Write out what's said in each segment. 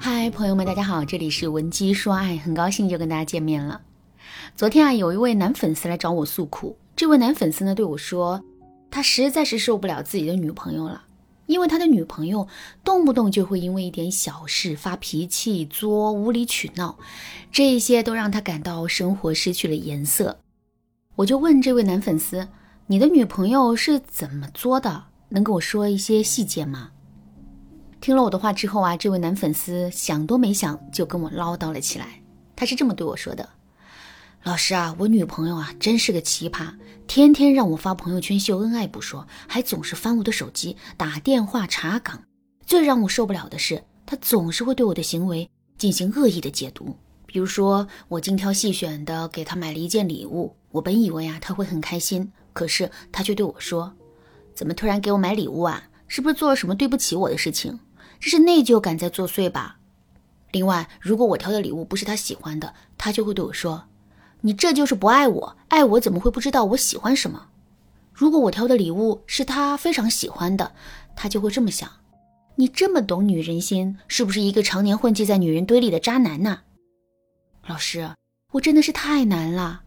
嗨，朋友们，大家好，这里是文姬说爱，很高兴又跟大家见面了。昨天啊，有一位男粉丝来找我诉苦，这位男粉丝呢对我说，他实在是受不了自己的女朋友了，因为他的女朋友动不动就会因为一点小事发脾气、作、无理取闹，这些都让他感到生活失去了颜色。我就问这位男粉丝，你的女朋友是怎么作的？能跟我说一些细节吗？听了我的话之后啊，这位男粉丝想都没想就跟我唠叨了起来。他是这么对我说的：“老师啊，我女朋友啊真是个奇葩，天天让我发朋友圈秀恩爱不说，还总是翻我的手机打电话查岗。最让我受不了的是，她总是会对我的行为进行恶意的解读。比如说，我精挑细选的给她买了一件礼物，我本以为啊她会很开心，可是她却对我说：‘怎么突然给我买礼物啊？是不是做了什么对不起我的事情？’”这是内疚感在作祟吧？另外，如果我挑的礼物不是他喜欢的，他就会对我说：“你这就是不爱我，爱我怎么会不知道我喜欢什么？”如果我挑的礼物是他非常喜欢的，他就会这么想：“你这么懂女人心，是不是一个常年混迹在女人堆里的渣男呢？”老师，我真的是太难了，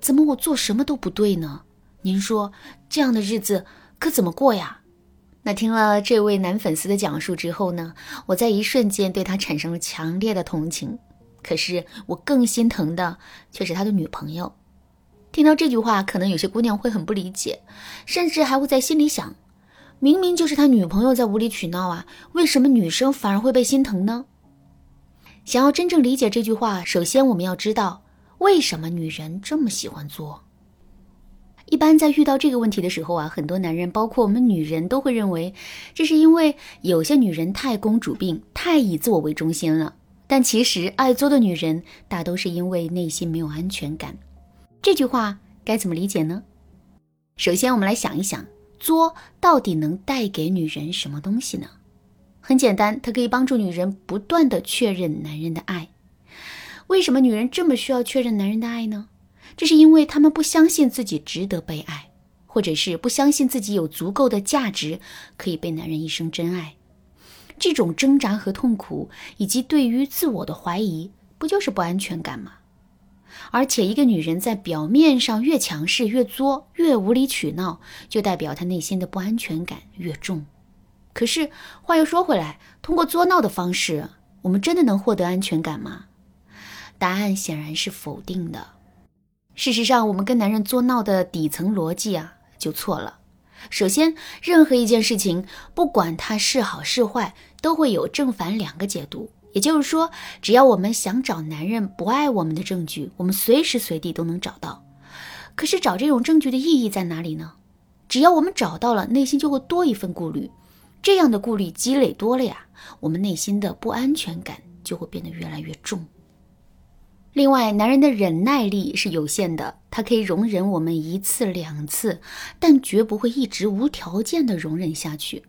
怎么我做什么都不对呢？您说这样的日子可怎么过呀？那听了这位男粉丝的讲述之后呢，我在一瞬间对他产生了强烈的同情。可是我更心疼的却是他的女朋友。听到这句话，可能有些姑娘会很不理解，甚至还会在心里想：明明就是他女朋友在无理取闹啊，为什么女生反而会被心疼呢？想要真正理解这句话，首先我们要知道为什么女人这么喜欢作。一般在遇到这个问题的时候啊，很多男人，包括我们女人，都会认为这是因为有些女人太公主病，太以自我为中心了。但其实爱作的女人大都是因为内心没有安全感。这句话该怎么理解呢？首先，我们来想一想，作到底能带给女人什么东西呢？很简单，它可以帮助女人不断的确认男人的爱。为什么女人这么需要确认男人的爱呢？这是因为他们不相信自己值得被爱，或者是不相信自己有足够的价值可以被男人一生真爱。这种挣扎和痛苦，以及对于自我的怀疑，不就是不安全感吗？而且，一个女人在表面上越强势、越作、越无理取闹，就代表她内心的不安全感越重。可是话又说回来，通过作闹的方式，我们真的能获得安全感吗？答案显然是否定的。事实上，我们跟男人作闹的底层逻辑啊就错了。首先，任何一件事情，不管它是好是坏，都会有正反两个解读。也就是说，只要我们想找男人不爱我们的证据，我们随时随地都能找到。可是，找这种证据的意义在哪里呢？只要我们找到了，内心就会多一份顾虑。这样的顾虑积累多了呀，我们内心的不安全感就会变得越来越重。另外，男人的忍耐力是有限的，他可以容忍我们一次两次，但绝不会一直无条件的容忍下去。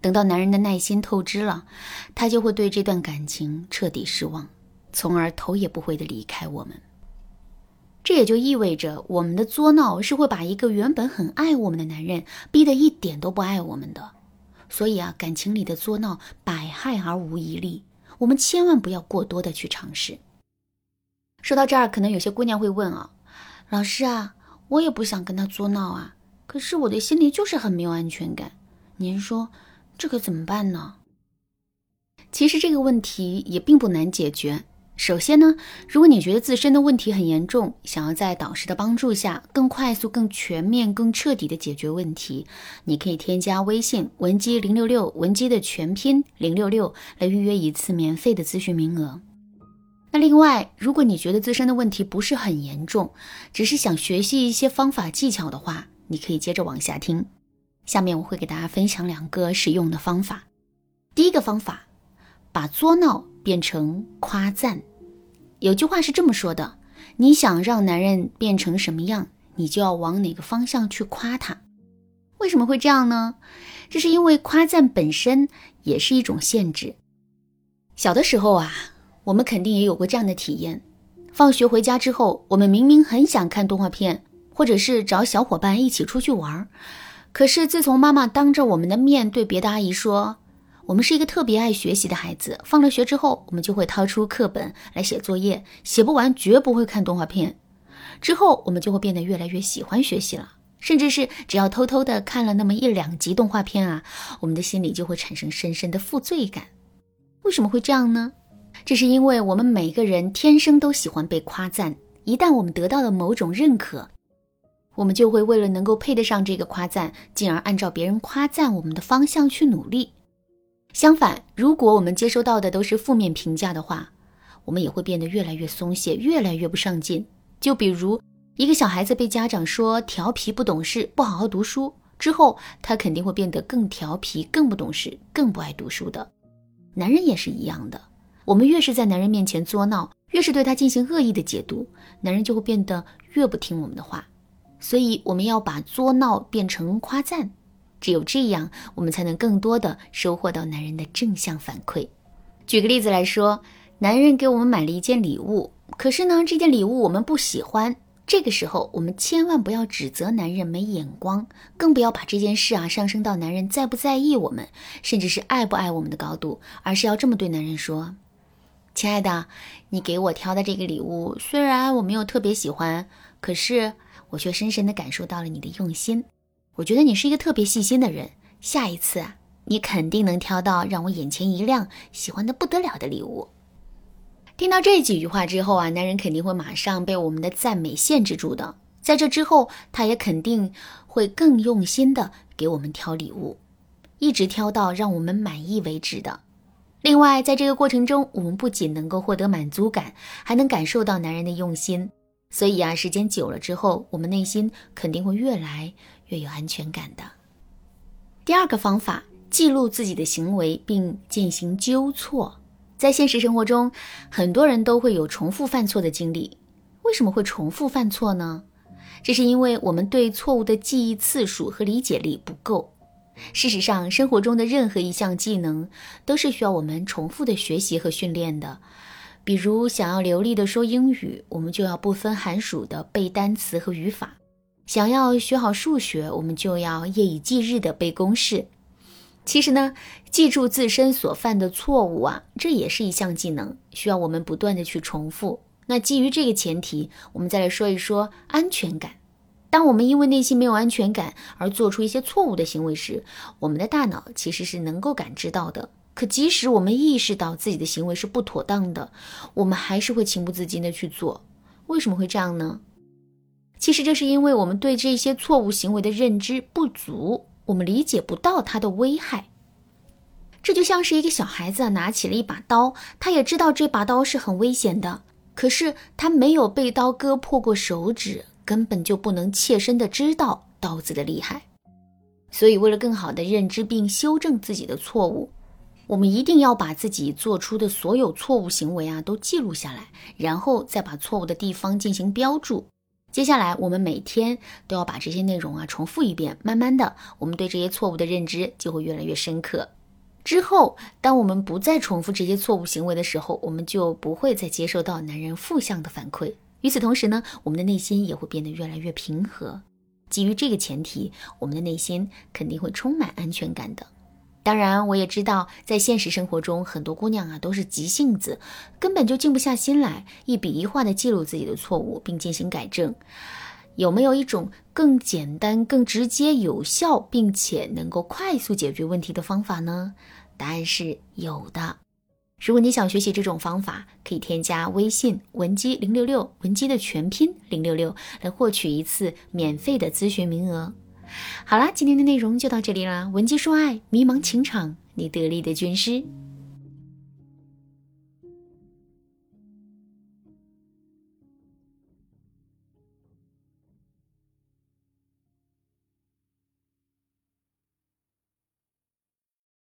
等到男人的耐心透支了，他就会对这段感情彻底失望，从而头也不回的离开我们。这也就意味着，我们的作闹是会把一个原本很爱我们的男人逼得一点都不爱我们的。所以啊，感情里的作闹百害而无一利，我们千万不要过多的去尝试。说到这儿，可能有些姑娘会问啊，老师啊，我也不想跟他作闹啊，可是我的心里就是很没有安全感。您说这可怎么办呢？其实这个问题也并不难解决。首先呢，如果你觉得自身的问题很严重，想要在导师的帮助下更快速、更全面、更彻底的解决问题，你可以添加微信文姬零六六，文姬的全拼零六六，来预约一次免费的咨询名额。那另外，如果你觉得自身的问题不是很严重，只是想学习一些方法技巧的话，你可以接着往下听。下面我会给大家分享两个实用的方法。第一个方法，把作闹变成夸赞。有句话是这么说的：你想让男人变成什么样，你就要往哪个方向去夸他。为什么会这样呢？这是因为夸赞本身也是一种限制。小的时候啊。我们肯定也有过这样的体验：放学回家之后，我们明明很想看动画片，或者是找小伙伴一起出去玩，可是自从妈妈当着我们的面对别的阿姨说：“我们是一个特别爱学习的孩子，放了学之后，我们就会掏出课本来写作业，写不完绝不会看动画片。之后，我们就会变得越来越喜欢学习了，甚至是只要偷偷的看了那么一两集动画片啊，我们的心里就会产生深深的负罪感。为什么会这样呢？这是因为我们每个人天生都喜欢被夸赞，一旦我们得到了某种认可，我们就会为了能够配得上这个夸赞，进而按照别人夸赞我们的方向去努力。相反，如果我们接收到的都是负面评价的话，我们也会变得越来越松懈，越来越不上进。就比如一个小孩子被家长说调皮、不懂事、不好好读书之后，他肯定会变得更调皮、更不懂事、更不爱读书的。男人也是一样的，我们越是在男人面前作闹，越是对他进行恶意的解读，男人就会变得越不听我们的话。所以，我们要把作闹变成夸赞。只有这样，我们才能更多的收获到男人的正向反馈。举个例子来说，男人给我们买了一件礼物，可是呢，这件礼物我们不喜欢。这个时候，我们千万不要指责男人没眼光，更不要把这件事啊上升到男人在不在意我们，甚至是爱不爱我们的高度，而是要这么对男人说：“亲爱的，你给我挑的这个礼物，虽然我没有特别喜欢，可是我却深深的感受到了你的用心。”我觉得你是一个特别细心的人，下一次啊，你肯定能挑到让我眼前一亮、喜欢的不得了的礼物。听到这几句话之后啊，男人肯定会马上被我们的赞美限制住的。在这之后，他也肯定会更用心的给我们挑礼物，一直挑到让我们满意为止的。另外，在这个过程中，我们不仅能够获得满足感，还能感受到男人的用心。所以啊，时间久了之后，我们内心肯定会越来。越有安全感的。第二个方法，记录自己的行为并进行纠错。在现实生活中，很多人都会有重复犯错的经历。为什么会重复犯错呢？这是因为我们对错误的记忆次数和理解力不够。事实上，生活中的任何一项技能都是需要我们重复的学习和训练的。比如，想要流利的说英语，我们就要不分寒暑的背单词和语法。想要学好数学，我们就要夜以继日的背公式。其实呢，记住自身所犯的错误啊，这也是一项技能，需要我们不断的去重复。那基于这个前提，我们再来说一说安全感。当我们因为内心没有安全感而做出一些错误的行为时，我们的大脑其实是能够感知到的。可即使我们意识到自己的行为是不妥当的，我们还是会情不自禁的去做。为什么会这样呢？其实这是因为我们对这些错误行为的认知不足，我们理解不到它的危害。这就像是一个小孩子拿起了一把刀，他也知道这把刀是很危险的，可是他没有被刀割破过手指，根本就不能切身的知道刀子的厉害。所以，为了更好的认知并修正自己的错误，我们一定要把自己做出的所有错误行为啊都记录下来，然后再把错误的地方进行标注。接下来，我们每天都要把这些内容啊重复一遍，慢慢的，我们对这些错误的认知就会越来越深刻。之后，当我们不再重复这些错误行为的时候，我们就不会再接受到男人负向的反馈。与此同时呢，我们的内心也会变得越来越平和。基于这个前提，我们的内心肯定会充满安全感的。当然，我也知道，在现实生活中，很多姑娘啊都是急性子，根本就静不下心来，一笔一画的记录自己的错误，并进行改正。有没有一种更简单、更直接、有效，并且能够快速解决问题的方法呢？答案是有的。如果你想学习这种方法，可以添加微信文姬零六六，文姬的全拼零六六，来获取一次免费的咨询名额。好啦，今天的内容就到这里啦。文姬说爱，迷茫情场，你得力的军师。